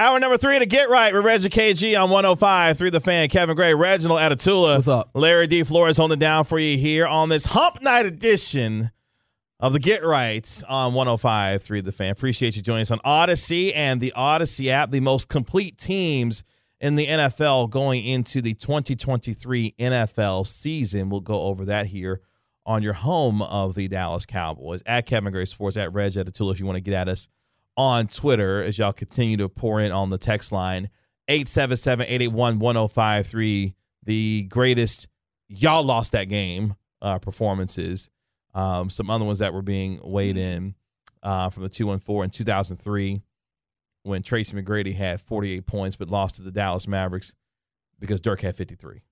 Hour number three to get right with Reggie KG on 105 through the fan. Kevin Gray, Reginald Atatula. What's up? Larry D. Flores holding down for you here on this Hump Night edition of the Get Right on 105 through the fan. Appreciate you joining us on Odyssey and the Odyssey app, the most complete teams in the NFL going into the 2023 NFL season. We'll go over that here on your home of the Dallas Cowboys at Kevin Gray Sports at Reg Atatula if you want to get at us on Twitter as y'all continue to pour in on the text line. 877-881-1053 the greatest y'all lost that game uh, performances. Um, some other ones that were being weighed in uh, from the 214 in 2003 when Tracy McGrady had 48 points but lost to the Dallas Mavericks because Dirk had 53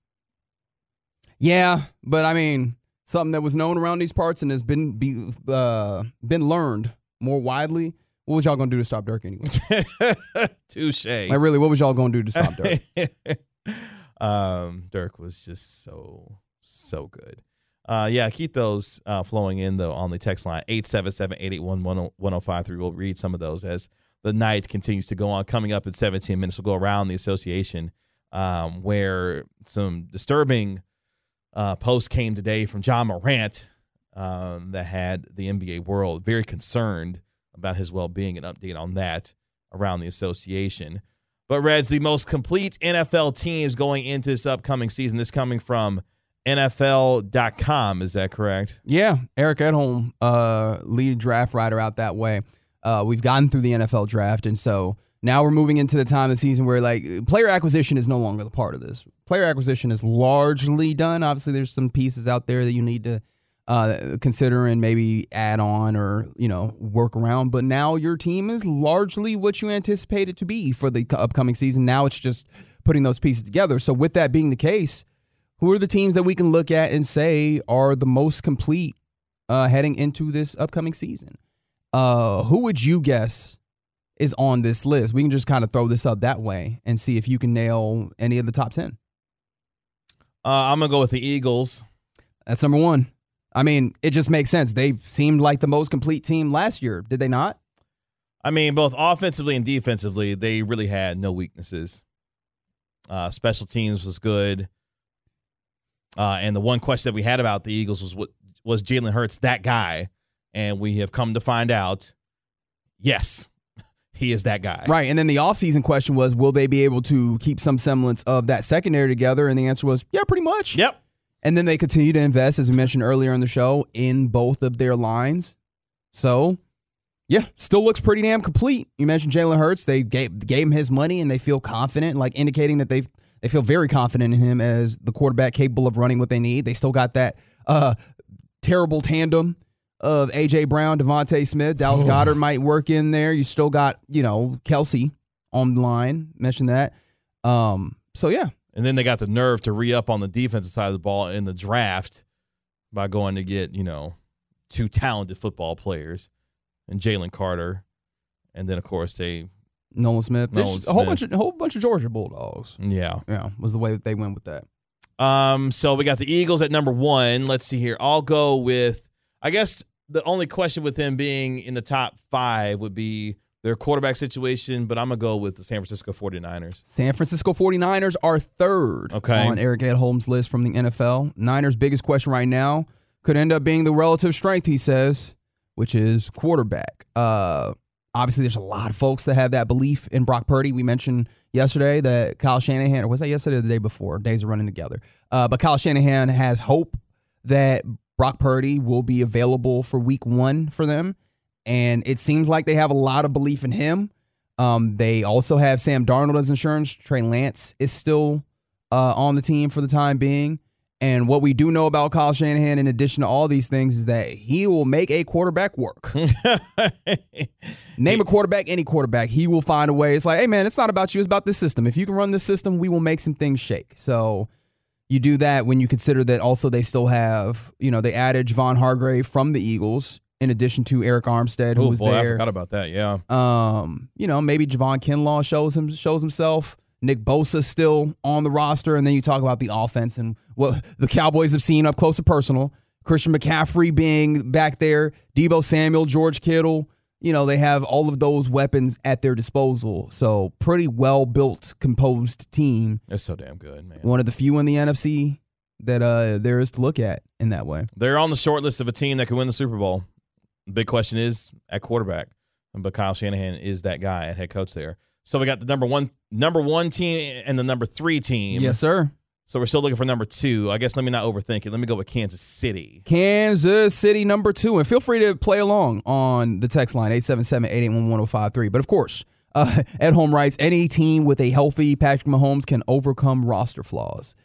Yeah, but I mean, something that was known around these parts and has been be, uh, been learned more widely. What was y'all gonna do to stop Dirk anyway? touche like really, what was y'all gonna do to stop Dirk? um, Dirk was just so so good. Uh, yeah, keep those uh, flowing in though on the text line 877-881-1053. We'll read some of those as the night continues to go on. Coming up in 17 minutes, we'll go around the association um, where some disturbing uh, posts came today from Ja Morant um, that had the NBA world very concerned about his well-being. An update on that around the association. But Reds, the most complete NFL teams going into this upcoming season. This coming from NFL.com. Is that correct? yeah, Eric Edholm, uh, lead draft writer out that way. Uh, we've gotten through the NFL draft, and so now we're moving into the time of the season where like player acquisition is no longer the part of this. Player acquisition is largely done. Obviously, there's some pieces out there that you need to uh, consider and maybe add on or you know work around. But now your team is largely what you anticipate it to be for the upcoming season. Now it's just putting those pieces together. So with that being the case, who are the teams that we can look at and say are the most complete uh, heading into this upcoming season? Uh, who would you guess is on this list? We can just kind of throw this up that way and see if you can nail any of the top 10. Uh, I'm gonna go with the Eagles. That's number one. I mean, it just makes sense. They seemed like the most complete team last year, did they not? I mean, both offensively and defensively, they really had no weaknesses. Uh, special teams was good. Uh, and the one question that we had about the Eagles was what was Jalen Hurts that guy? And we have come to find out, yes, he is that guy. Right. And then the offseason question was, will they be able to keep some semblance of that secondary together? And the answer was, yeah, pretty much. Yep. And then they continue to invest, as we mentioned earlier in the show, in both of their lines. So, yeah, still looks pretty damn complete. You mentioned Jalen Hurts. They gave, gave him his money and they feel confident, like indicating that they they feel very confident in him as the quarterback capable of running what they need. They still got that uh, terrible tandem of AJ Brown, DeVonta Smith, Dallas Goedert might work in there. You still got, you know, Kelce on the line. Mentioned that. Um, so yeah, And then they got the nerve to re up on the defensive side of the ball in the draft by going to get, you know, two talented football players and Jalen Carter. And then, of course, they, Nolan Smith. Nolan just a whole bunch of a whole bunch of Georgia Bulldogs. yeah. Yeah, was the way that they went with that. Um, so we got the Eagles at number one. Let's see here. I'll go with, I guess the only question with them being in the top five would be their quarterback situation, but I'm going to go with the San Francisco 49ers. San Francisco 49ers are third Okay. on Eric Edholm's list from the NFL. Niners' biggest question right now could end up being the relative strength, he says, which is quarterback. Uh, Obviously, there's a lot of folks that have that belief in Brock Purdy. We mentioned yesterday that Kyle Shanahan, or was that yesterday or the day before? Days are running together. Uh, but Kyle Shanahan has hope that Brock Purdy will be available for week one for them. And it seems like they have a lot of belief in him. Um, they also have Sam Darnold as insurance. Trey Lance is still uh, on the team for the time being. And what we do know about Kyle Shanahan, in addition to all these things, is that he will make a quarterback work. Name a quarterback, any quarterback, he will find a way. It's like, hey, man, it's not about you, it's about this system. If you can run this system, we will make some things shake. So you do that when you consider that also they still have, you know, they added Javon Hargrave from the Eagles in addition to Arik Armstead, who Oh was boy, I there. forgot about that. Yeah. Um, you know, maybe Javon Kinlaw shows him shows himself. Nick Bosa still on the roster, and then you talk about the offense and what the Cowboys have seen up close and personal. Christian McCaffrey being back there, Deebo Samuel, George Kittle. You know, they have all of those weapons at their disposal. So pretty well built, composed team. It's so damn good, man. One of the few in the NFC that uh there is to look at in that way. They're on the short list of a team that could win the Super Bowl. Big question is at quarterback. But Kyle Shanahan is that guy at head coach there. So we got the number one number one team and the number three team. Yes, sir. So we're still looking for number two. I guess let me not overthink it. Let me go with Kansas City. Kansas City number two. And feel free to play along on the text line 877-881-1053. But of course, uh, Edholm writes, any team with a healthy Patrick Mahomes can overcome roster flaws.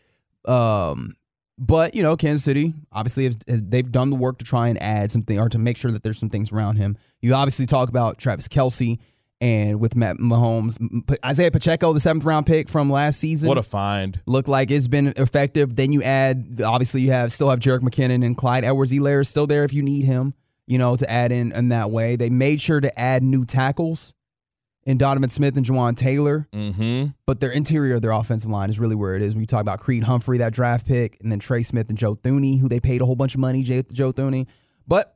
Um, but you know, Kansas City obviously has, has, they've done the work to try and add something or to make sure that there's some things around him. You obviously talk about Travis Kelce and with Matt Mahomes, Isaiah Pacheco, the seventh round pick from last season What a find. look like it's been effective. Then you add, obviously, you have still have Jerick McKinnon and Clyde Edwards-Helaire is still there if you need him, you know, to add in in that way. They made sure to add new tackles in Donovan Smith and Jawaan Taylor, Mm-hmm. but their interior their offensive line is really where it is. When you talk about Creed Humphrey, that draft pick, and then Trey Smith and Joe Thuney, who they paid a whole bunch of money, Jay, Joe Thuney. But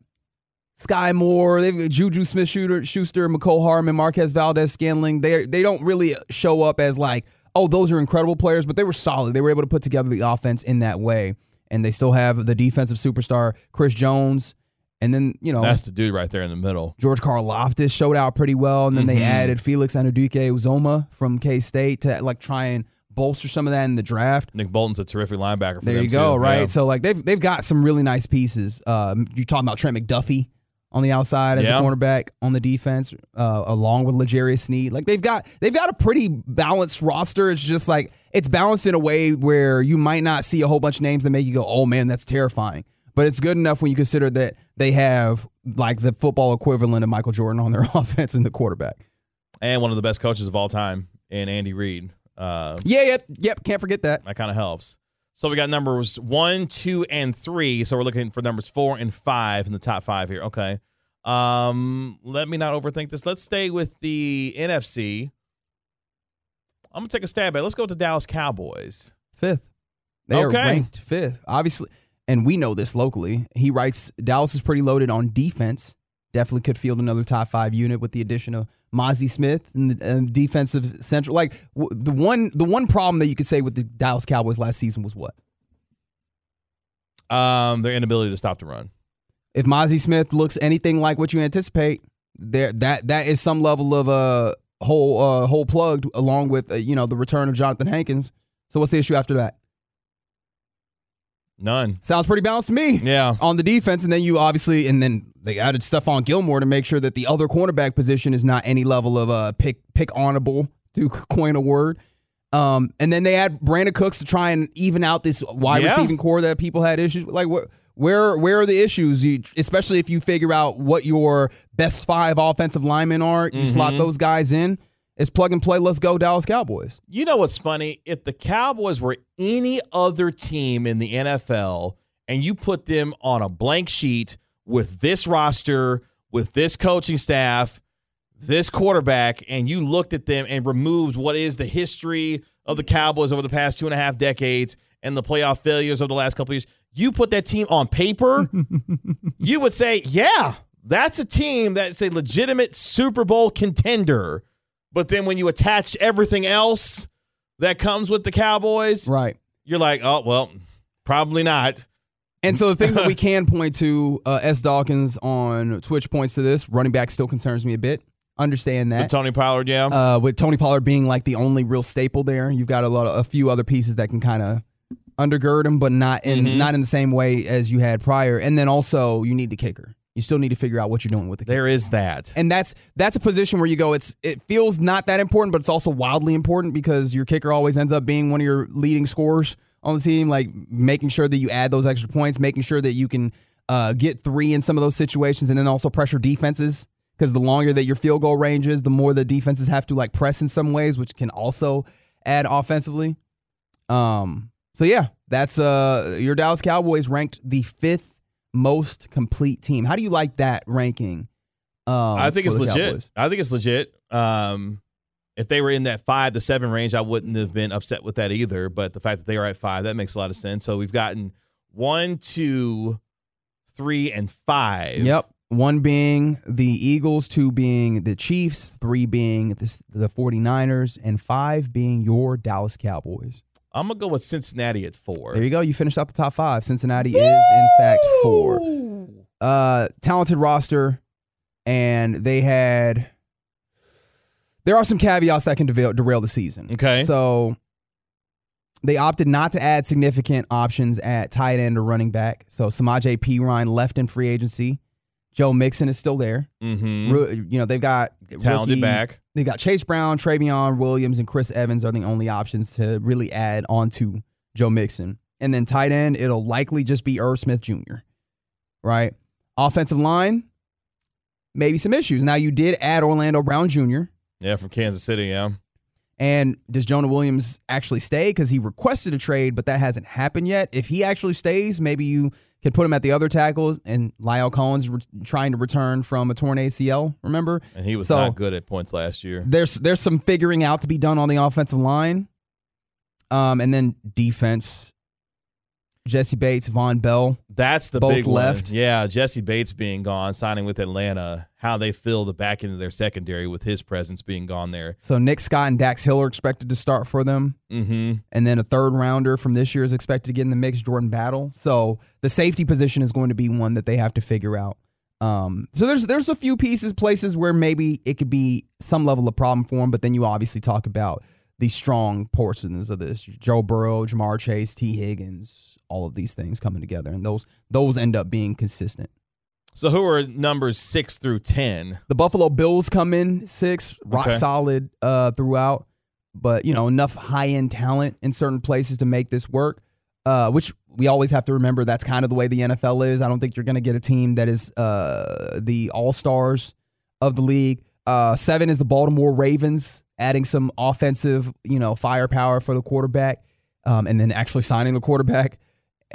Skyy Moore, they've got Juju Smith Schuster, Schuster, Mecole Hardman, Marquez Valdes Scantling. They they don't really show up as like, oh, those are incredible players, but they were solid. They were able to put together the offense in that way. And they still have the defensive superstar, Chris Jones. And then, you know, That's the dude right there in the middle. George Karlaftis showed out pretty well. And then they Mhm. added Felix Anuduke Uzoma from K State to like try and bolster some of that in the draft. Nick Bolton's a terrific linebacker for There them you go, too. right? Yeah. So like they've they've got some really nice pieces. Um, you're talking about Trent McDuffie on the outside as Yeah. a cornerback on the defense, uh, along with L'Jarius Sneed. Like they've got they've got a pretty balanced roster. It's just like it's balanced in a way where you might not see a whole bunch of names that make you go, "Oh man, that's terrifying." But it's good enough when you consider that they have like the football equivalent of Michael Jordan on their offense and the quarterback. and one of the best coaches of all time in Andy Reid. Uh, Yeah, yep, yep. Can't forget that. that kind of helps. So we got numbers one, two, and three. So we're looking for numbers four and five in the top five here. Okay. Um, let me not overthink this. Let's stay with the NFC. I'm gonna take a stab at. it. Let's go with the Dallas Cowboys. Fifth. They are Okay. ranked fifth. Obviously, and we know this locally. He writes Dallas is pretty loaded on defense. Definitely could field another top five unit with the addition of Mazi Smith and, and defensive central. Like w- the one, the one problem that you could say with the Dallas Cowboys last season was what? Um, their inability to stop the run. If Mazi Smith looks anything like what you anticipate, there that that is some level of a uh, whole uh, whole plugged along with uh, you know the return of Johnathan Hankins. So what's the issue after that? None. Sounds pretty balanced to me. Yeah. on the defense, and then you obviously, and then they added Stephon Gilmore to make sure that the other cornerback position is not any level of uh, pick pick honorable to coin a word. Um, and then they add Brandin Cooks to try and even out this wide Yeah. receiving core that people had issues with. Like, where where where are the issues? You, especially if you figure out what your best five offensive linemen are, you slot Mhm. those guys in. It's plug and play. Let's go, Dallas Cowboys. You know what's funny? If the Cowboys were any other team in the NFL and you put them on a blank sheet with this roster, with this coaching staff, this quarterback, and you looked at them and removed what is the history of the Cowboys over the past two and a half decades and the playoff failures of the last couple of years, you put that team on paper, you would say, yeah, that's a team that's a legitimate Super Bowl contender. But then when you attach everything else that comes with the Cowboys, Right. you're like, oh, well, probably not. And so the things that we can point to, uh, S. Dawkins on Twitch points to this. Running back still concerns me a bit. understand that. Tony Pollard, yeah. Uh, with Tony Pollard being like the only real staple there, you've got a lot of a few other pieces that can kind of undergird him, but not in Mhm. not in the same way as you had prior. And then also you need the kicker. You still need to figure out what you're doing with the kicker. there is that. And that's that's a position where you go. It's it feels not that important, but it's also wildly important because your kicker always ends up being one of your leading scorers on the team. Like making sure that you add those extra points, making sure that you can uh, get three in some of those situations, and then also pressure defenses. Because the longer that your field goal range is, the more the defenses have to like press in some ways, which can also add offensively. Um. So yeah, that's uh your Dallas Cowboys ranked the fifth most complete team. How do you like that ranking? Um, I think it's legit. Cowboys? I think it's legit. Um, if they were in that five to seven range, I wouldn't have been upset with that either. But the fact that they are at five, that makes a lot of sense. So we've gotten one, two, three, and five. Yep. One being the Eagles, two being the Chiefs, three being the, the 49ers, and five being your Dallas Cowboys. I'm gonna go with Cincinnati at four. There you go. You finished out the top five. Cincinnati is, in fact, four. Uh, talented roster, and they had. There are some caveats that can derail, derail the season. Okay. So they opted not to add significant options at tight end or running back. So Samaj P. Ryan left in free agency. Joe Mixon is still there. Mm-hmm. You know, they've got Talented rookie- back. They got Chase Brown, Trayveon Williams, and Chris Evans are the only options to really add onto Joe Mixon. And then tight end, it'll likely just be Irv Smith Jr. Right? Offensive line, maybe some issues. Now you did add Orlando Brown Jr. Yeah, from Kansas City. Yeah. And does Jonah Williams actually stay? Because he requested a trade, but that hasn't happened yet. If he actually stays, maybe you can put him at the other tackle. And La'el Collins re- trying to return from a torn ACL. Remember? And he was So- not good at points last year. There's there's some figuring out to be done on the offensive line. Um, and then defense. Jessie Bates, Vonn Bell. That's the Both big one. left. Yeah, Jessie Bates being gone, signing with Atlanta. How they fill the back end of their secondary with his presence being gone there. So Nick Scott and Dax Hill are expected to start for them. Mm-hmm. And then a third rounder from this year is expected to get in the mix, Jordan Battle. So the safety position is going to be one that they have to figure out. Um, so there's there's a few pieces, places where maybe it could be some level of problem for them, but then you obviously talk about the strong portions of this: Joe Burrow, Ja'Marr Chase, Tee Higgins, all of these things coming together, and those those end up being consistent. So who are numbers six through ten? The Buffalo Bills come in six, rock Okay. solid uh, throughout, but you know enough high end talent in certain places to make this work. Uh, which we always have to remember that's kind of the way the NFL is. I don't think you're going to get a team that is uh, the all stars of the league. Uh, seven is the Baltimore Ravens, adding some offensive, you know, firepower for the quarterback, um, and then actually signing the quarterback.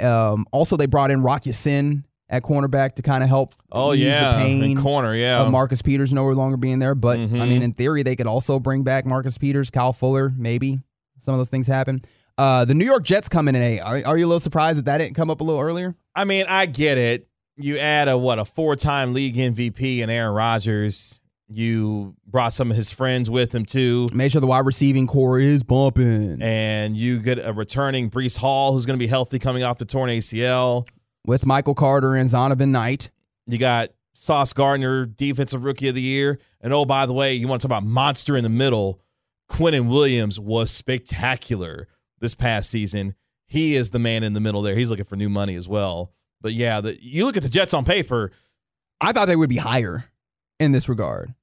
Um, also, they brought in Rock Ya-Sin at cornerback to kind of help. Oh ease yeah, the pain in corner. Yeah, of Marcus Peters no longer being there. But I Mhm. mean, in theory, they could also bring back Marcus Peters, Kyle Fuller, maybe. Some of those things happen. Uh, the New York Jets come in at. Are, are you a little surprised that that didn't come up a little earlier? I mean, I get it. You add a what a four-time league MVP and Aaron Rodgers. You brought some of his friends with him too, Make sure the wide receiving core is bumping and you get a returning Breece Hall who's going to be healthy coming off the torn ACL. with Michael Carter and Zonovan Knight. You got Sauce Gardner, defensive rookie of the year, and oh by the way, you want to talk about monster in the middle? Quinnen Williams was spectacular this past season. He is the man in the middle there. He's looking for new money as well. But yeah, the, you look at the Jets on paper. I thought they would be higher in this regard.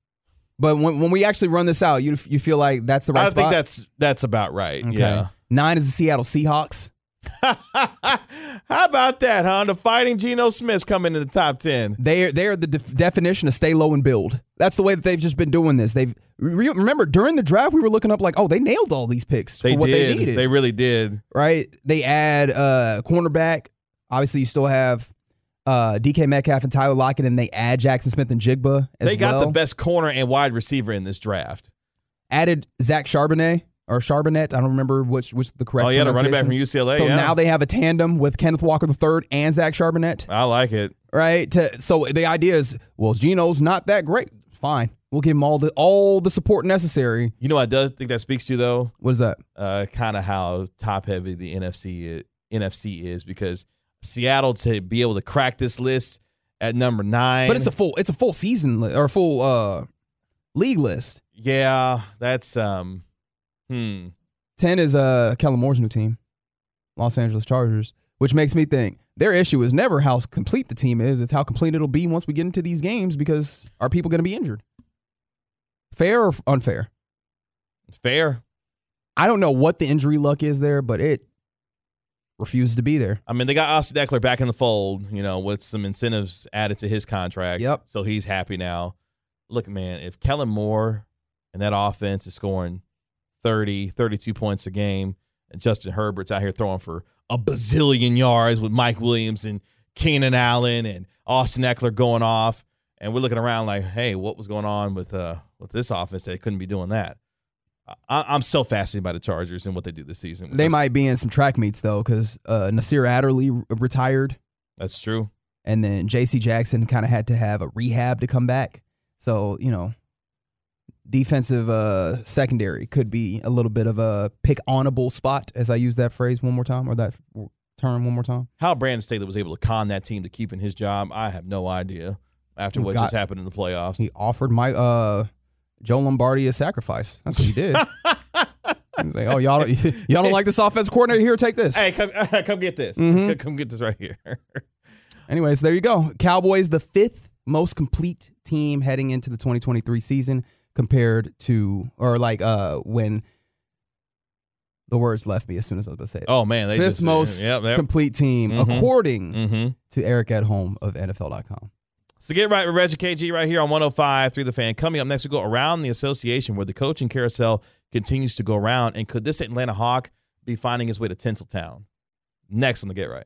But when, when we actually run this out, you you feel like that's the right I spot? think that's that's about right. Okay. Yeah. Nine is the Seattle Seahawks. How about that, huh? The fighting Geno Smith's coming in the top ten. They're they're the def- definition of stay low and build. That's the way that they've just been doing this. They've re- remember during the draft we were looking up like, oh, they nailed all these picks They for what did. they needed. They really did. right? They add uh cornerback. Obviously, you still have uh DK Metcalf and Tyler Lockett, and they add Jackson Smith and Jigba as well. They got well. the best corner and wide receiver in this draft. Added Zach Charbonnet or Charbonnet. I don't remember which which the correct. Oh, yeah, the running back from. UCLA. So yeah. now they have a tandem with Kenneth Walker III and Zach Charbonnet, I like it. right? To, so the idea is, well, Geno's not that great. Fine, we'll give him all the all the support necessary. You know, what I does think that speaks to though, What is that? uh, kind of how top heavy the NFC NFC is because Seattle to be able to crack this list at number nine. But it's a full it's a full season li- or full uh league list. Yeah, that's um, hmm. 10 is uh, Kellen Moore's new team, Los Angeles Chargers, which makes me think their issue is never how complete the team is. It's how complete it'll be once we get into these games because are people going to be injured? Fair or unfair? Fair. I don't know what the injury luck is there, but it refuses to be there. I mean, they got Austin Ekeler back in the fold, you know, with some incentives added to his contract. Yep. So he's happy now. Look, man, if Kellen Moore and that offense is scoring 30, 32 points a game, and Justin Herbert's out here throwing for a bazillion yards with Mike Williams and Keenan Allen and Austin Ekeler going off, and we're looking around like, hey, what was going on with uh with this offense that couldn't be doing that? I, I'm so fascinated by the Chargers and what they do this season. They might be in some track meets though, because uh, Nasir Adderley retired, That's true. and then J.C. Jackson kind of had to have a rehab to come back. So you know, defensive uh, secondary could be a little bit of a pick onable spot, as I use that phrase one more time or that term one more time. How Brandon Staley was able to con that team to keeping his job, I have no idea. After what just happened in the playoffs, He offered my uh, Joe Lombardi is a sacrifice. That's what he did. He's like, "Oh, y'all, don't, y'all don't like this offense coordinator? Here, take this." hey, come, come get this. Mhm. Come- get this right here. Anyways, there you go. Cowboys, the fifth most complete team heading into the 2023 season compared to, or like uh when the words left me as soon as I was about to say it. oh man, they fifth just most yep. complete team Mhm. according mm-hmm. to Eric Edholm of NFL.com. So get right with Reggie KG right here on 105 through the fan. Coming up next, we go around the association where the coaching carousel continues to go around. And could this Atlanta Hawk be finding his way to Tinseltown? Next on the Get Right.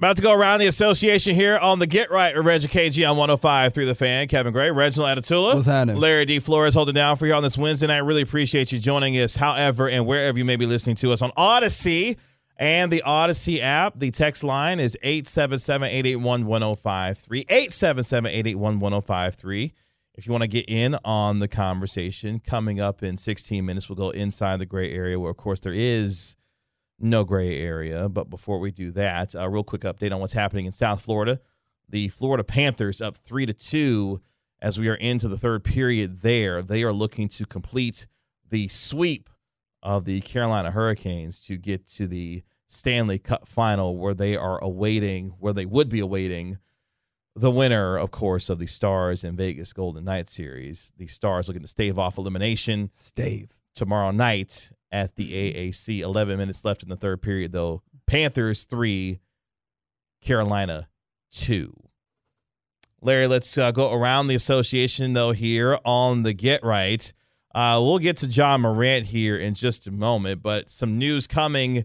About to go around the association here on the Get Right with Reggie KG on 105 through the fan. Kevin Gray, Reginald Atatula. What's happening? Larry D. Flores holding down for you on this Wednesday night. Really appreciate you joining us, however, and wherever you may be listening to us on Odyssey and the Odyssey app. The text line is 877 881 1053. 877 881 1053. If you want to get in on the conversation, coming up in 16 minutes, we'll go inside the gray area where, of course, there is no gray area. But before we do that, a real quick update on what's happening in South Florida. The Florida Panthers up three to two as we are into the third period there. They are looking to complete the sweep of the Carolina Hurricanes to get to the Stanley Cup final where they are awaiting, where they would be awaiting the winner, of course, of the Stars and Vegas Golden Knights series. The Stars looking to stave off elimination Stave. tomorrow night at the AAC. 11 minutes left in the third period, though. Panthers three, Carolina two. Larry, let's uh, go around the association, though, here on the Get Right. Uh, we'll get to Ja Morant here in just a moment, but some news coming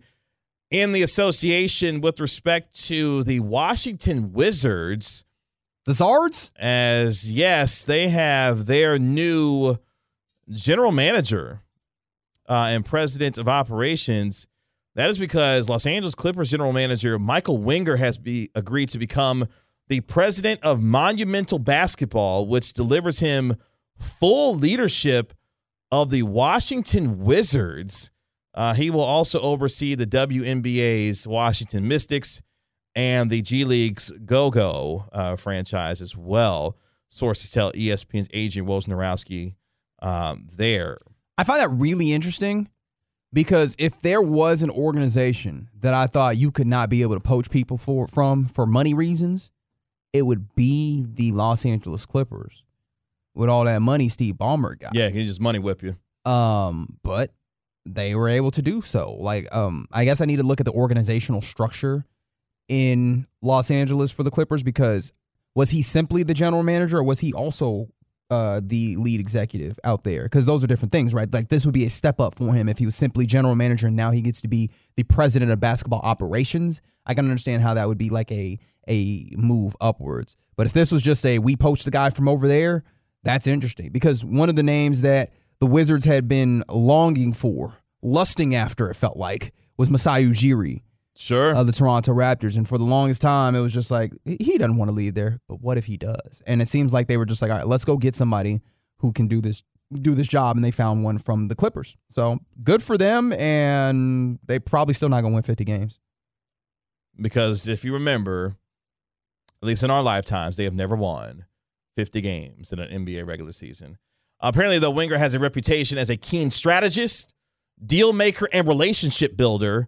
in the association with respect to the Washington Wizards The Zards? as yes, they have their new general manager uh, and president of operations. That is because Los Angeles Clippers general manager Michael Winger has be, agreed to become the president of Monumental Basketball, which delivers him full leadership of the Washington Wizards. Uh, he will also oversee the WNBA's Washington Mystics and the G League's Go Go uh, franchise as well. Sources tell ESPN's Adrian Wojnarowski um, there. I find that really interesting because if there was an organization that I thought you could not be able to poach people for from for money reasons, it would be the Los Angeles Clippers with all that money Steve Ballmer got. Yeah, he just money whip you. Um, but they were able to do so. Like, um, I guess I need to look at the organizational structure in Los Angeles for the Clippers because was he simply the general manager or was he also uh, the lead executive out there? Because those are different things, right? Like this would be a step up for him if he was simply general manager and now he gets to be the president of basketball operations. I can understand how that would be like a a move upwards. But if this was just a we poached the guy from over there, that's interesting because one of the names that the Wizards had been longing for, lusting after, it felt like, was Masai Ujiri Sure. of the Toronto Raptors. And for the longest time, it was just like, he doesn't want to leave there, but what if he does? And it seems like they were just like, all right, let's go get somebody who can do this do this job. And they found one from the Clippers. So good for them. And they probably still not going to win 50 games. because if you remember, at least in our lifetimes, they have never won 50 games in an NBA regular season. Apparently, though, Winger has a reputation as a keen strategist, deal maker, and relationship builder.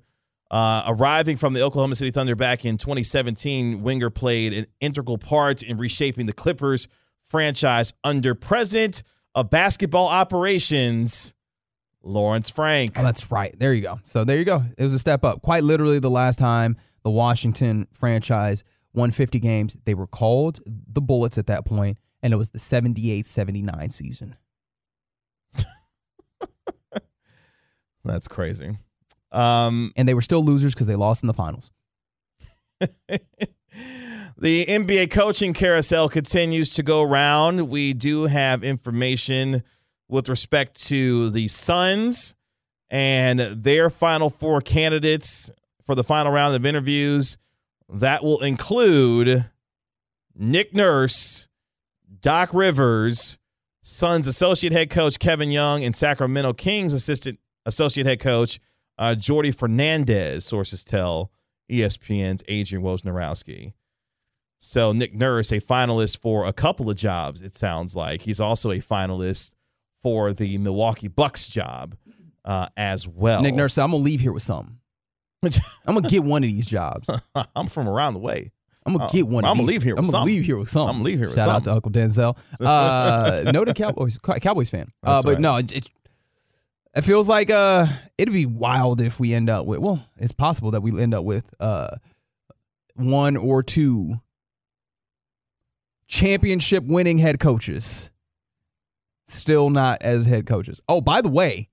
Uh, arriving from the Oklahoma City Thunder back in 2017, Winger played an integral part in reshaping the Clippers franchise under president of basketball operations, Lawrence Frank. Oh, that's right. There you go. So there you go. It was a step up. Quite literally, the last time the Washington franchise won 50 games, they were called the Bullets at that point, and it was the 78 79 season. That's crazy. Um, And they were still losers because they lost in the finals. the NBA coaching carousel continues to go round. We do have information with respect to the Suns and their final four candidates for the final round of interviews. That will include Nick Nurse, Doc Rivers, Suns associate head coach Kevin Young, and Sacramento Kings assistant associate head coach uh, Jordi Fernandez, sources tell ESPN's Adrian Wojnarowski. So Nick Nurse, a finalist for a couple of jobs, it sounds like. He's also a finalist for the Milwaukee Bucks job uh, as well. Nick Nurse said, I'm going to leave here with something. I'm going to get one of these jobs. I'm from around the way. I'm gonna Uh, get one. I'm gonna leave here with I'm gonna leave here with something. I'm gonna leave here with some. Shout something. out to Uncle Denzel. Uh, noted Cowboys Cowboys fan. Uh, but right. no, it, it, feels like uh, it'd be wild if we end up with. Well, it's possible that we end up with uh, one or two championship winning head coaches, still not as head coaches. Oh, by the way.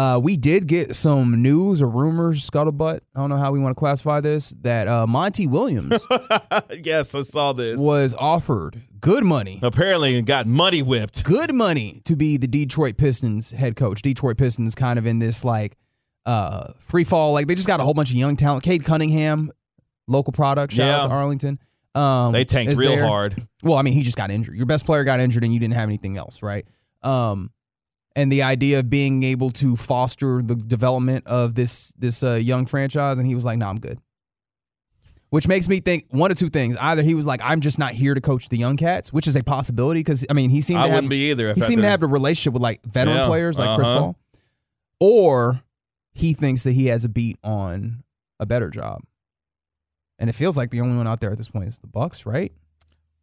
Uh, we did get some news or rumors, scuttlebutt. I don't know how we want to classify this. That uh, Monty Williams yes, I saw this. was offered good money, Apparently, it got muddy whipped. good money to be the Detroit Pistons head coach. Detroit Pistons kind of in this like uh free fall. Like they just got a whole bunch of young talent. Cade Cunningham, local product. Shout out Yeah. to Arlington. Um, They tanked real there. hard. Well, I mean, he just got injured. Your best player got injured, and you didn't have anything else, right? Um, and the idea of being able to foster the development of this this uh, young franchise, and he was like, "No, I'm good." Which makes me think one of two things: either he was like, "I'm just not here to coach the young cats," which is a possibility because I mean, he seemed I to have, wouldn't be either. If he seemed to have a relationship with like veteran Yeah, players like Chris uh-huh. Paul, or he thinks that he has a beat on a better job. And it feels like the only one out there at this point is the Bucks, right?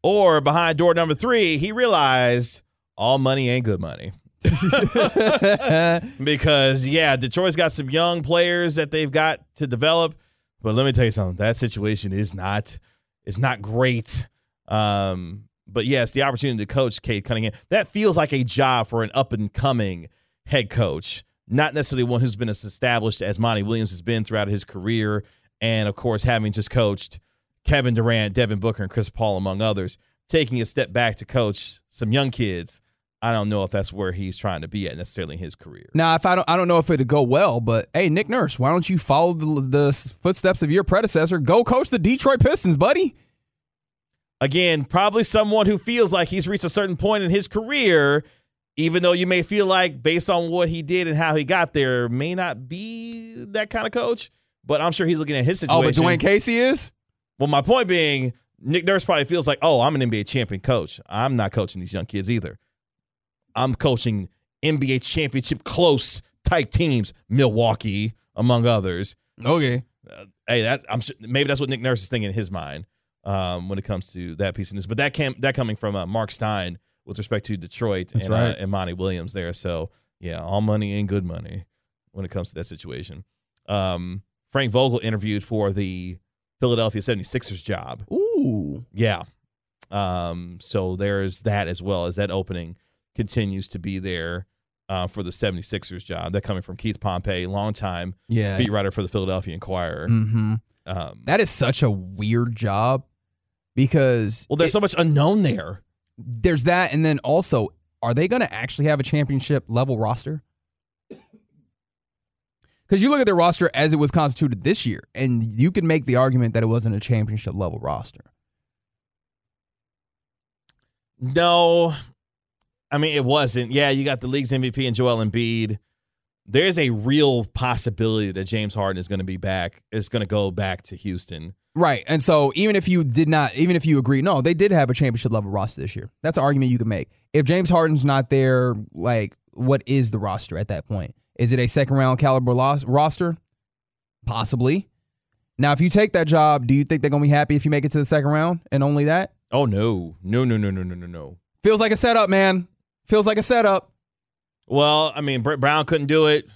Or behind door number three, he realized all money ain't good money. because yeah, Detroit's got some young players that they've got to develop. But let me tell you something, that situation is not is not great. Um, but yes, the opportunity to coach Cade Cunningham, that feels like a job for an up and coming head coach, not necessarily one who's been as established as Monty Williams has been throughout his career. And of course, having just coached Kevin Durant, Devin Booker, and Chris Paul, among others, taking a step back to coach some young kids I don't know if that's where he's trying to be at necessarily in his career. Now, if I don't, I don't know if it'd go well, but hey, Nick Nurse, why don't you follow the, the footsteps of your predecessor? Go coach the Detroit Pistons, buddy. Again, probably someone who feels like he's reached a certain point in his career, even though you may feel like, based on what he did and how he got there, may not be that kind of coach. But I'm sure he's looking at his situation. Oh, but Dwane Casey is. Well, my point being, Nick Nurse probably feels like, oh, I'm an NBA champion coach. I'm not coaching these young kids either. I'm coaching NBA championship close type teams, Milwaukee, among others. Okay. Uh, hey, that's I'm sure, maybe that's what Nick Nurse is thinking in his mind um, when it comes to that piece of news. But that came that coming from uh, Marc Stein with respect to Detroit That's and, right. uh, and Monty Williams there. So yeah, all money and good money when it comes to that situation. Um, Frank Vogel interviewed for the Philadelphia 76ers job. Ooh. Yeah. Um, so there's that as well as that opening continues to be there uh, for the 76ers job. That coming from Keith Pompey, longtime Yeah. beat writer for the Philadelphia Inquirer. Mm-hmm. Um, That is such a weird job because well, there's it- so much unknown there. there's that, and then also, are they going to actually have a championship level roster? Because you look at their roster as it was constituted this year, and you can make the argument that it wasn't a championship level roster. No, I mean it wasn't. Yeah, you got the league's MVP and Joel Embiid. There's a real possibility that James Harden is going to be back. Is going to go back to Houston. Right. And so even if you did not, even if you agree, no, they did have a championship level roster this year. That's an argument you can make. If James Harden's not there, like, what is the roster at that point? Is it a second round caliber los- roster? Possibly. Now, if you take that job, do you think they're going to be happy if you make it to the second round and only that? Oh no, no, no, no, no, no, no, no. Feels like a setup, man. Feels like a setup. Well, I mean, Brett Brown couldn't do it.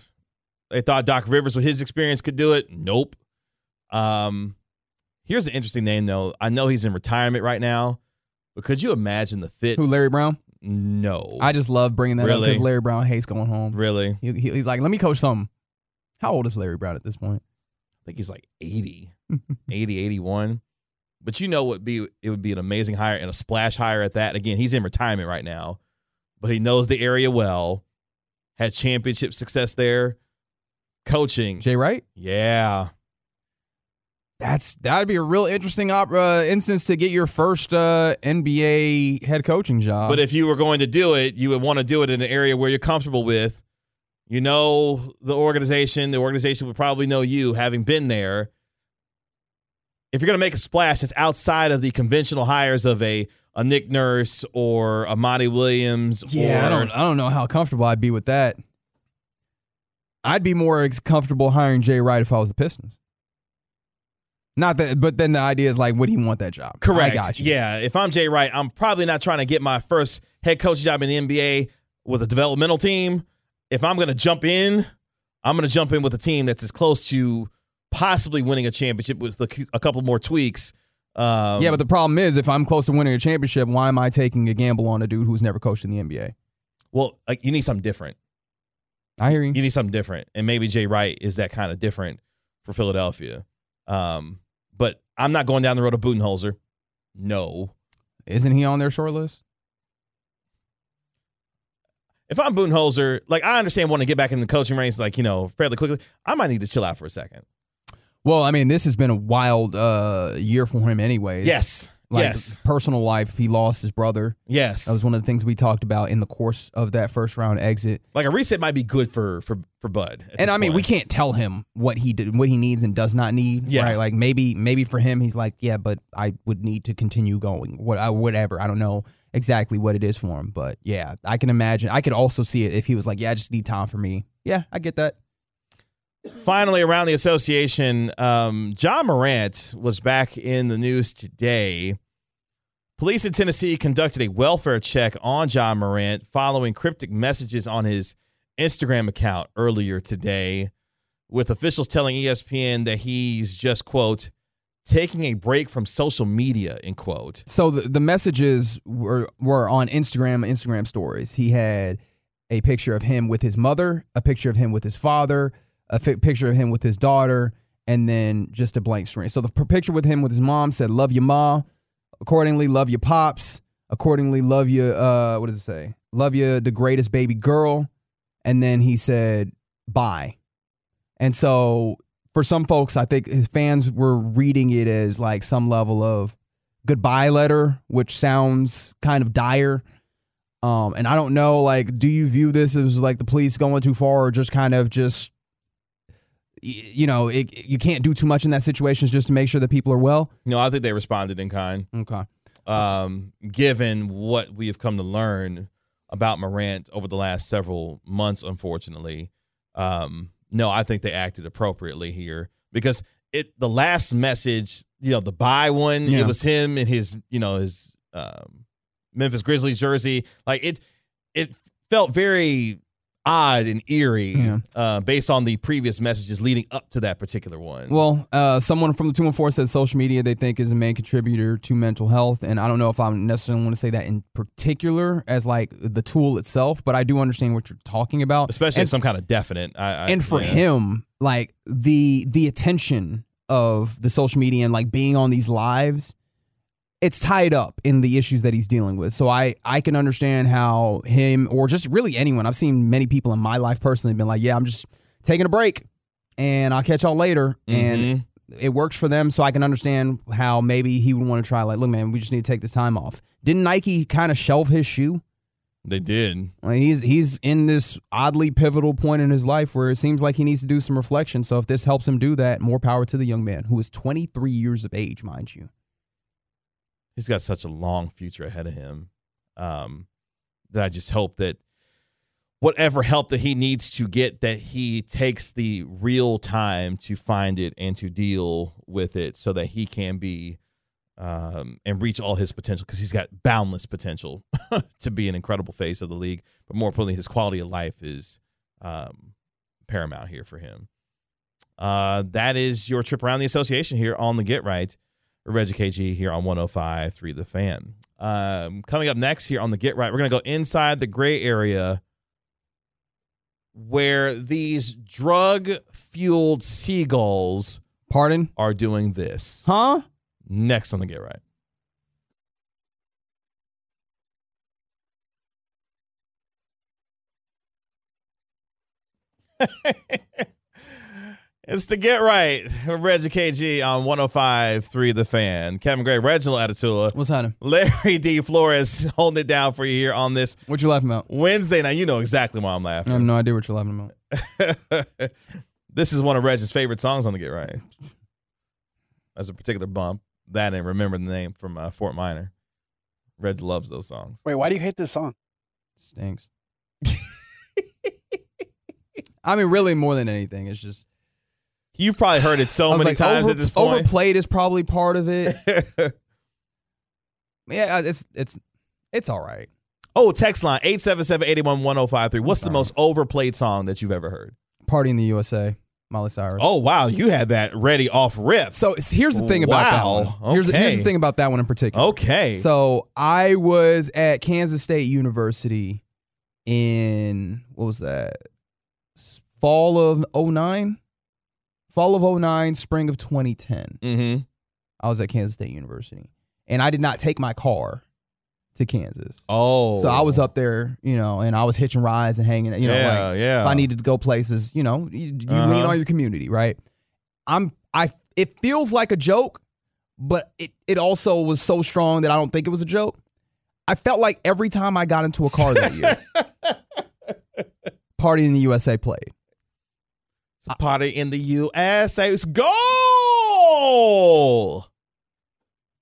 They thought Doc Rivers, with his experience, could do it. Nope. Um, here's an interesting name though. I know he's in retirement right now, but could you imagine the fit? Who, Larry Brown? No, I just love bringing that up because Larry Brown hates going home. really. He, he- he's like, let me coach something. How old is Larry Brown at this point? I think he's like 80, 80, 81. But you know what be it would be an amazing hire and a splash hire at that. Again, he's in retirement right now, but he knows the area well. Had championship success there. Coaching. Jay Wright? Yeah. That's that'd be a real interesting op- uh, instance to get your first uh, NBA head coaching job. But if you were going to do it, you would want to do it in an area where you're comfortable with. You know the organization. The organization would probably know you, having been there. If you're going to make a splash, it's outside of the conventional hires of a a Nick Nurse or a Monty Williams. yeah, or, I don't I don't know how comfortable I'd be with that. I'd be more comfortable hiring Jay Wright if I was the Pistons. Not that, but then the idea is like, would he want that job? Correct. I got you. Yeah. If I'm Jay Wright, I'm probably not trying to get my first head coach job in the NBA with a developmental team. If I'm going to jump in, I'm going to jump in with a team that's as close to possibly winning a championship with a, a couple more tweaks. Um, yeah, but the problem is, if I'm close to winning a championship, why am I taking a gamble on a dude who's never coached in the NBA? well, like you need something different. I hear you. You need something different, and maybe Jay Wright is that kind of different for Philadelphia. Um, but I'm not going down the road of Budenholzer. No. Isn't he on their short list? if I'm Budenholzer, like I understand wanting to get back in the coaching ranks, like you know, fairly quickly. I might need to chill out for a second. Well, I mean, this has been a wild uh, year for him, anyways. Yes, Like yes, personal life, he lost his brother. yes. That was one of the things we talked about in the course of that first round exit. like a reset might be good for for for Bud. And I mean, we can't tell him what he did, what he needs and does not need. Yeah. Right? Like maybe, maybe for him, he's like, yeah, but I would need to continue going. What, I, whatever. I don't know exactly what it is for him, but yeah, I can imagine. I could also see it if he was like, yeah, I just need time for me. Yeah, I get that. Finally, around the association, um, Ja Morant was back in the news today. Police in Tennessee conducted a welfare check on Ja Morant following cryptic messages on his Instagram account earlier today, with officials telling ESPN that he's just, quote, taking a break from social media, end quote. So the, the messages were were on Instagram, Instagram stories. He had a picture of him with his mother, a picture of him with his father, a picture of him with his daughter, and then just a blank screen. So the picture with him with his mom said "Love your ma," accordingly "Love your pops," accordingly "Love you. uh, what does it say? love you, the greatest baby girl. And then he said, bye. And so for some folks, I think his fans were reading it as like some level of goodbye letter, which sounds kind of dire. Um, and I don't know, like, do you view this as like the police going too far or just kind of just, you know, it, you can't do too much in that situation just to make sure that people are well? No, I think they responded in kind. Okay. um, given what we have come to learn about Morant over the last several months, unfortunately. Um, no, I think they acted appropriately here because it the last message, you know, the buy one, Yeah. it was him in his, you know, his um, Memphis Grizzlies jersey. Like it, it felt very odd and eerie Yeah. uh, based on the previous messages leading up to that particular one. Well, uh, someone from the 214 said social media they think is a main contributor to mental health. And I don't know if I necessarily want to say that in particular as like the tool itself, but I do understand what you're talking about. especially and, some kind of definite. I, I, and for yeah. him, like the the attention of the social media and like being on these lives, it's tied up in the issues that he's dealing with. So I I can understand how him or just really anyone. I've seen many people in my life personally been like, yeah, I'm just taking a break and I'll catch y'all later. And Mhm. it works for them. So I can understand how maybe he would want to try, like, look, man, we just need to take this time off. Didn't Nike kind of shelve his shoe? they did. Like, he's he's in this oddly pivotal point in his life where it seems like he needs to do some reflection. So if this helps him do that, more power to the young man who is 23 years of age, mind you. He's got such a long future ahead of him um, that I just hope that whatever help that he needs to get, that he takes the real time to find it and to deal with it, so that he can be um, and reach all his potential because he's got boundless potential to be an incredible face of the league. But more importantly, his quality of life is um, paramount here for him. Uh, that is your trip around the association here on the Get Right. Reggie KG here on 105.3 The Fan. Um, coming up next here on the Get Right, we're going to go inside the gray area where these drug fueled seagulls Pardon? are doing this. Huh? Next on the Get Right. It's the Get Right. Reggie KG on 105.3 The Fan. Kevin Gray, Reginald Atatula, What's happening? Larry D. Flores holding it down for you here on this What you laughing about? Wednesday. Now, you know exactly why I'm laughing. I have no idea what you're laughing about. this is one of Reggie's favorite songs on the Get Right. That's a particular bump. That and remember the name from uh, Fort Minor. Reg loves those songs. Wait, why do you hate this song? Stinks. I mean, really, more than anything, it's just You've probably heard it so many like, times over- at this point. Overplayed is probably part of it. yeah, it's it's it's all right. oh, text line 877-881-1053. What's the most overplayed song that you've ever heard? Party in the USA, Miley Cyrus. Oh, wow. You had that ready off rip. so here's the thing about that one. Here's, the- here's the thing about that one in particular. Okay. So I was at Kansas State University in what was that? Fall of 09? Fall of 09, spring of 2010. mm-hmm. I was at Kansas State University. And I did not take my car to Kansas. Oh. So I was up there, you know, and I was hitching rides and hanging, you know, yeah, like yeah. if I needed to go places, you know, you, you Uh-huh. lean on your community, right? I'm I it feels like a joke, but it it also was so strong that I don't think it was a joke. I felt like every time I got into a car that year, Party in the USA played. It's a party in the USA. It's goal.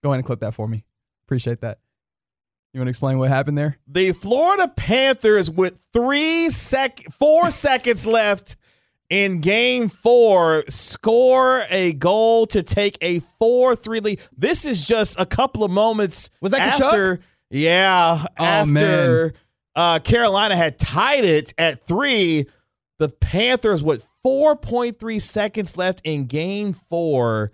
Go ahead and clip that for me. Appreciate that. You want to explain what happened there? The Florida Panthers with three sec, four seconds left in Game Four score a goal to take a four-three lead. This is just a couple of moments. Was that Tkachuk? after? Yeah, Oh, after uh, Carolina had tied it at three. The Panthers with 4.3 seconds left in Game Four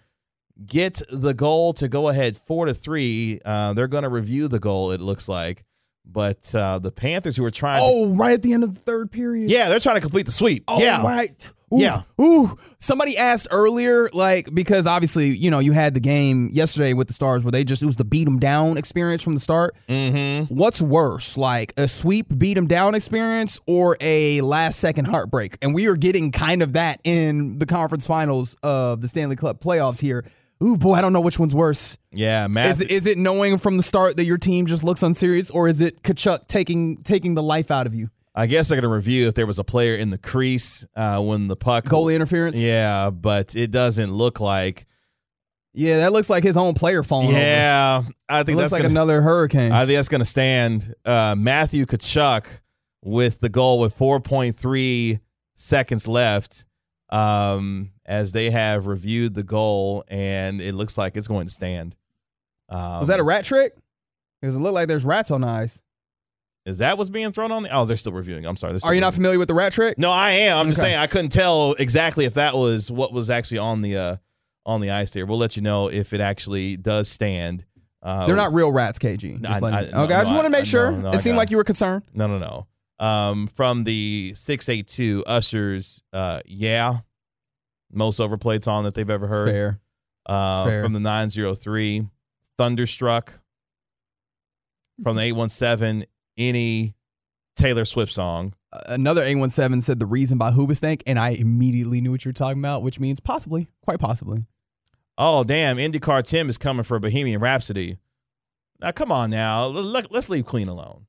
get the goal to go ahead four to three. Uh, they're going to review the goal. It looks like, But uh, the Panthers, who are trying to, Oh, right at the end of the third period. yeah, they're trying to complete the sweep. Oh, yeah, right. Ooh, Yeah. Ooh. Somebody asked earlier, like, because obviously, you know, you had the game yesterday with the Stars where they just, it was the beat them down experience from the start. Mm-hmm. What's worse, like a sweep beat them down experience or a last second heartbreak? And we are getting kind of that in the conference finals of the Stanley Cup playoffs here. Ooh, boy, I don't know which one's worse. Yeah, Matt. Is it, is it knowing from the start that your team just looks unserious, or is it Tkachuk taking taking the life out of you? I guess they're going to review if there was a player in the crease uh, when the puck. Goalie interference? Yeah, but it doesn't look like. Yeah, that looks like his own player falling over. Yeah, I It think looks that's like gonna, another hurricane. I think that's going to stand. Uh, Matthew Tkachuk with the goal with 4.3 seconds left um, as they have reviewed the goal, and it looks like it's going to stand. Um, Was that a rat trick? Because it looked like there's rats on the ice. Is that what's being thrown on the? Oh, they're still reviewing. I'm sorry. Are you not familiar with the rat trick? No, I am. I'm just saying I couldn't tell exactly if that was what was actually on the uh, on the ice there. We'll let you know if it actually does stand. Uh, They're not real rats, KG. Just I- I- okay, no, I just no, want to make sure. no, no, it seemed like you were concerned. No, no, no. Um, from the six eight two ushers, uh, yeah, most overplayed song that they've ever heard. Fair. Uh, Fair. from the nine zero three, thunderstruck. From the eight one seven, any Taylor Swift song. Another A17 said the reason by Hoobastank, and I immediately knew what you're talking about, which means possibly, quite possibly. Oh damn! IndyCar Tim is coming for Bohemian Rhapsody. Now come on now, Let, us leave Queen alone.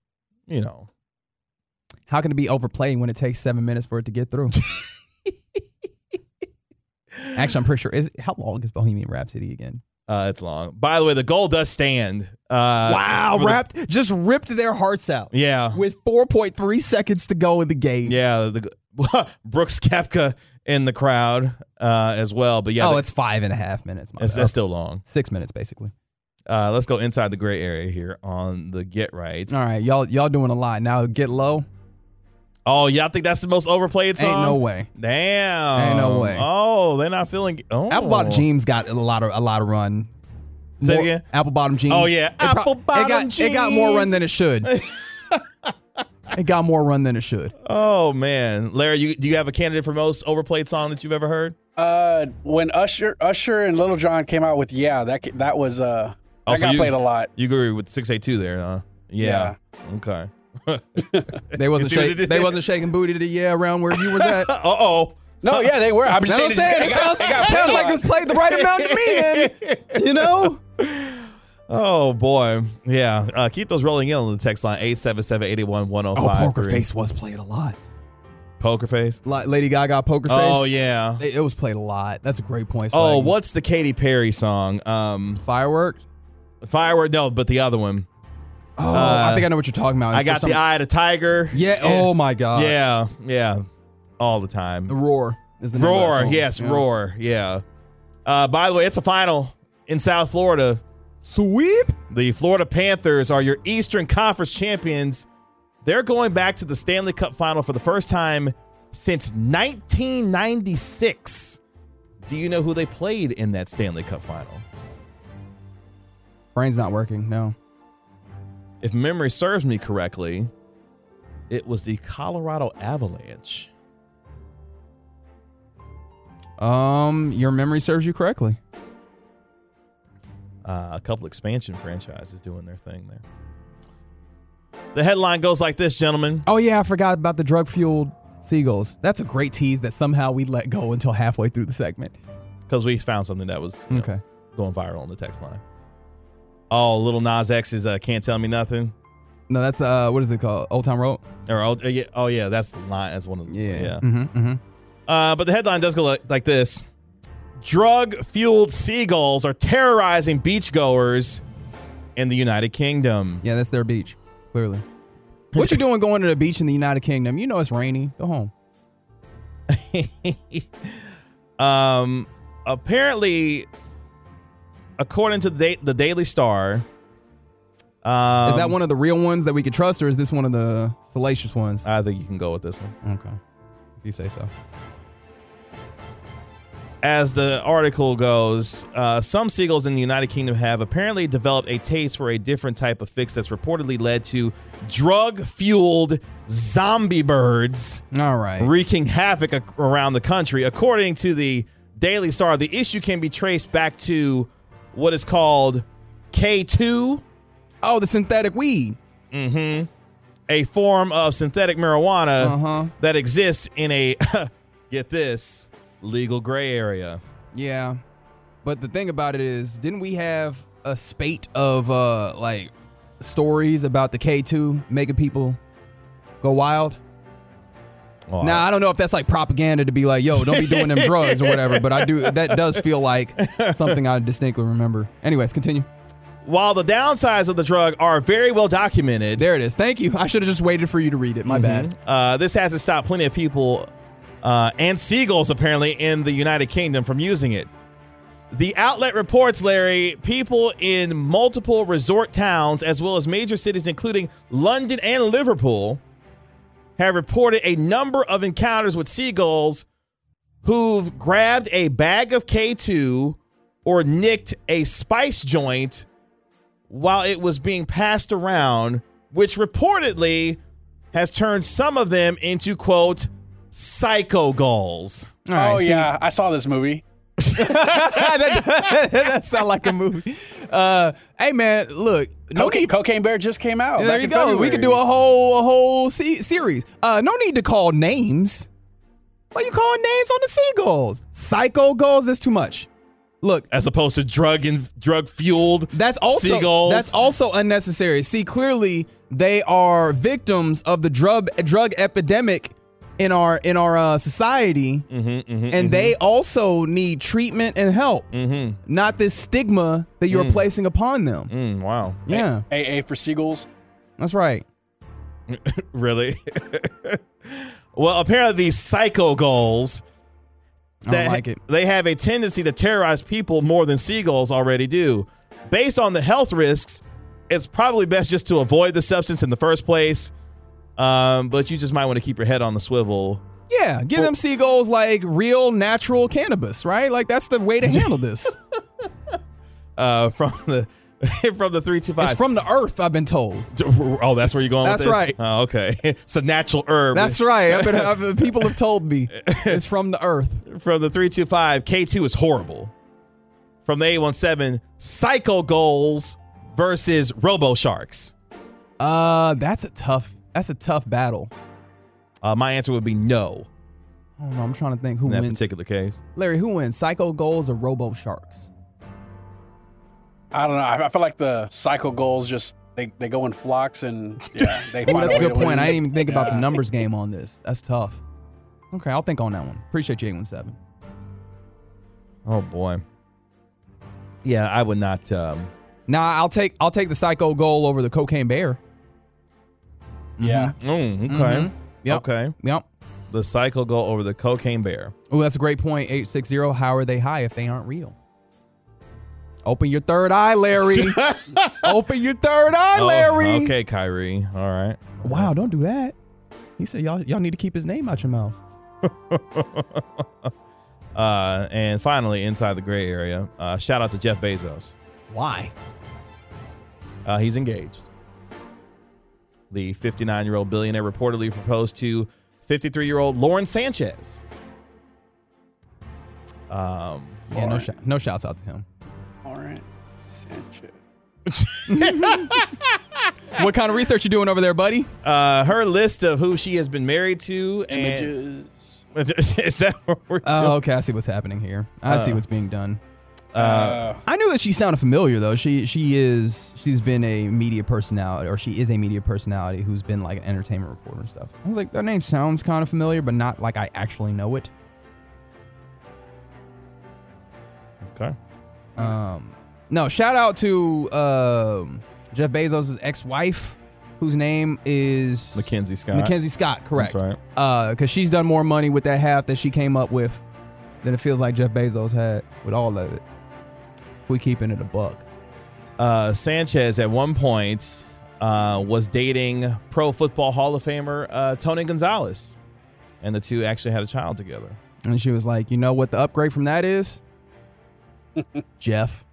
You know, How can it be overplayed when it takes seven minutes for it to get through? Actually, I'm pretty sure. Is how long is Bohemian Rhapsody again? uh, it's long. By the way, the goal does stand. Uh, wow, for the- wrapped just ripped their hearts out yeah, with 4.3 seconds to go in the game. yeah. The Brooks Koepka in the crowd uh, as well. But yeah, oh, the- it's five and a half minutes. my it's, that's still long. six minutes basically. Uh, let's go inside the gray area here on the get right. All right, y'all y'all doing a lot now. Get low. Oh, y'all think that's the most overplayed song? Ain't no way. Damn. Ain't no way. Oh, they're not feeling. Oh, Apple bottom jeans got a lot of a lot of run. Say it More- again? Apple bottom jeans. Oh, yeah. It pro- Apple it bottom got, It got more run than it should. it got more run than it should. Oh man, Larry, you, do you have a candidate for most overplayed song that you've ever heard? Uh, when Usher, Usher and Lil Jon came out with "Yeah," that that was uh, that Also, got Oh, you- played a lot. You agree with six eight two there, huh? Yeah. Okay. They wasn't see they they wasn't shaking booty to the yeah around where you was at. Uh oh. No, yeah, they were. I'm just saying, I'm saying. it It got- sounds, it got sounds like lot. it was played the right amount to me. And, you know, Oh boy. Yeah. Uh, keep those rolling in on the text line 877-881-1053. oh, poker face was played a lot. Poker face. Like Lady Gaga, poker face. Oh yeah. it, it was played a lot. That's a great point. Oh, what's the Katy Perry song? Um, fireworks? Firework. No, but the other one. Oh, Uh, I think I know what you're talking about. I got some- the eye of the tiger. Yeah. Oh my God. Yeah. Yeah. All the time. The roar is the name of that Roar, yes, Yeah. roar, yeah. Uh, by the way, it's a final in South Florida. Sweep. The Florida Panthers are your Eastern Conference champions. They're going back to the Stanley Cup final for the first time since 1996. Do you know who they played in that Stanley Cup final? Brain's not working. No. If memory serves me correctly, it was the Colorado Avalanche. Um, your memory serves you correctly. Uh, a couple expansion franchises doing their thing there. The headline goes like this, gentlemen. Oh yeah, I forgot about the drug fueled seagulls. That's a great tease that somehow we let go until halfway through the segment. because we found something that was you know, Okay. going viral on the text line. Oh, Lil Nas X is uh, can't tell me nothing. No, that's uh, what is it called? Old Town Road. Or oh yeah, oh yeah, that's the line. That's one of the Yeah. yeah. Mm-hmm, mm-hmm. Uh, but the headline does go like, like this: Drug fueled seagulls are terrorizing beachgoers in the United Kingdom. Yeah, that's their beach. Clearly. What you doing going to the beach in the United Kingdom? You know it's rainy. Go home. um, apparently, according to the, the Daily Star, um, is that one of the real ones that we could trust, or is this one of the salacious ones? I think you can go with this one. Okay, if you say so. As the article goes, uh, some seagulls in the United Kingdom have apparently developed a taste for a different type of fix that's reportedly led to drug fueled zombie birds All right. wreaking havoc around the country. According to the Daily Star, the issue can be traced back to what is called K2, Oh, the synthetic weed. Mm-hmm. A form of synthetic marijuana Uh-huh. that exists in a, get this, legal gray area. Yeah. But the thing about it is, didn't we have a spate of uh like stories about the K2 making people go wild? Oh, Now I don't know if that's like propaganda to be like, yo, don't be doing them drugs or whatever, but I do that does feel like something I distinctly remember. Anyways, continue. While the downsides of the drug are very well documented, There it is. Thank you. I should have just waited for you to read it. My bad. uh, this hasn't stopped plenty of people uh, and seagulls apparently in the United Kingdom from using it. The outlet reports, Larry, people in multiple resort towns as well as major cities, including London and Liverpool, have reported a number of encounters with seagulls who've grabbed a bag of K2 or nicked a spice joint while it was being passed around, which reportedly has turned some of them into, quote, psycho gulls. All right, oh see- yeah, I saw this movie. that, that sounds like a movie. Uh, hey man, look, no Cocaine, need. Cocaine Bear just came out. there you in go. We could do a whole a whole se- series. Uh, no need to call names. Why are you calling names on the seagulls? Psycho gulls. That's too much. Look, As opposed to drug and drug fueled that's also seagulls. that's also unnecessary. See, clearly they are victims of the drug drug epidemic in our in our uh, society, Mm-hmm, and they also need treatment and help, Mm-hmm. not this stigma that you're placing upon them. Mm, wow. Yeah, A- AA for seagulls. that's right. Really? well, apparently these psycho gulls I don't like it. they have a tendency to terrorize people more than seagulls already do. Based on the health risks, it's probably best just to avoid the substance in the first place. Um, but you just might want to keep your head on the swivel. Yeah, give them seagulls like real natural cannabis, right? Like that's the way to handle this. Uh, from the from the three two it's from the earth, I've been told. Oh, that's where you're going. That's with this? right. Oh, okay. It's a natural herb. That's right. I've been, I've, people have told me it's from the earth. from the 325, K2 is horrible. From the 817, Psycho Goals versus Robo Sharks. Uh, that's a tough. That's a tough battle. Uh, my answer would be no Oh no, I'm trying to think who in that wins. particular case. Larry, who wins? Psycho Goals or Robo Sharks? I don't know. I, I feel like the Psycho goals just they, they go in flocks and yeah. They Ooh, that's a good point. win. I didn't even think about the numbers game on this. That's tough. Okay, I'll think on that one. Appreciate you, 817. Oh, boy. Yeah, I would not. Um, Nah, I'll take I'll take the Psycho Goal over the Cocaine Bear. Yeah. mm, okay. Mhm. Yep. Okay. Yep. The cycle go over the Cocaine Bear. Oh, that's a great point. 860. How are they high if they aren't real? Open your third eye, Larry. Open your third eye, Oh, Larry. okay, Kyrie. All right. Wow, don't do that. He said y'all y'all need to keep his name out your mouth. Uh, and finally, inside the gray area, uh, shout out to Jeff Bezos. Why? Uh, he's engaged. The 59 year old billionaire reportedly proposed to 53 year old Lauren Sanchez. Um, Yeah, no sh- no shouts out to him. Lauren Sanchez. what kind of research you doing over there, buddy? uh, her list of who she has been married to and Images. is that what we're Oh, doing? okay. I see what's happening here. I see what's being done. Uh, I knew that she sounded familiar though. She she is she's been a media personality or she is a media personality who's been like an entertainment reporter and stuff. I was like, that name sounds kind of familiar, but not like I actually know it. Okay. Um, no, shout out to um, Jeff Bezos' ex-wife, whose name is Mackenzie Scott. Mackenzie Scott. Correct. That's right. Uh, because she's done more money with that half that she came up with than it feels like Jeff Bezos had with all of it. If we keeping it a buck. Uh, Sanchez at one point uh, was dating Pro Football Hall of Famer uh, Tony Gonzalez, and the two actually had a child together. And she was like, you know what the upgrade from that is? Jeff.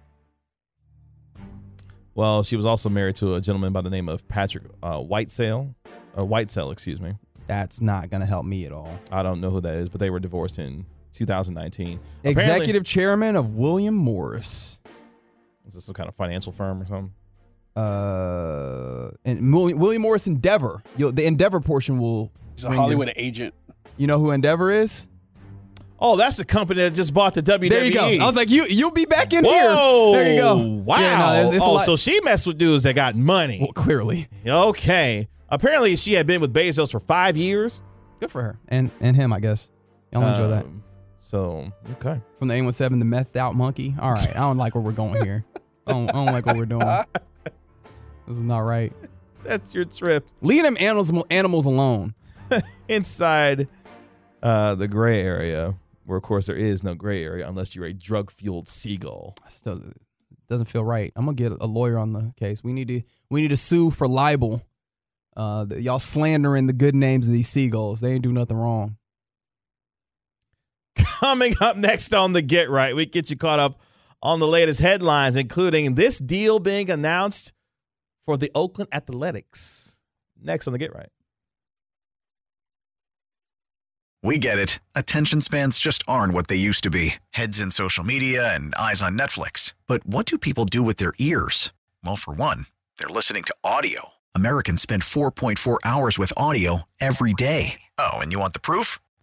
Well, she was also married to a gentleman by the name of Patrick uh, Whitesell, or Whitesell, excuse me. That's not gonna help me at all. I don't know who that is, but they were divorced in 2019. Apparently- Executive chairman of William Morris. is this some kind of financial firm or something? Uh, and William, William Morris Endeavor. Yo, the Endeavor portion will. He's a ring you. Hollywood agent. You know who Endeavor is? Oh, that's the company that just bought the WWE. There you go. I was like, you you'll be back in Whoa! here. There you go. Wow. Yeah, no, there's- it's oh, so she messed with dudes that got money. Well, clearly, Okay. Apparently, she had been with Bezos for five years. good for her and and him, I guess. Y'all enjoy that. So, okay. From the A17, the methed out monkey. All right, I don't like where we're going here. I don't, I don't like what we're doing. This is not right. That's your trip Leave them animals animals alone. inside uh, the gray area, where, of course, there is no gray area unless you're a drug fueled seagull. Still doesn't feel right. I'm gonna get a lawyer on the case. We need to we need to sue for libel. Uh, y'all slandering the good names of these seagulls. They ain't do nothing wrong. Coming up next on the Get Right, we get you caught up on the latest headlines, including this deal being announced for the Oakland Athletics. Next on the Get Right. We get it. Attention spans just aren't what they used to be heads in social media and eyes on Netflix. But what do people do with their ears? Well, for one, they're listening to audio. Americans spend 4.4 hours with audio every day. Oh, and you want the proof?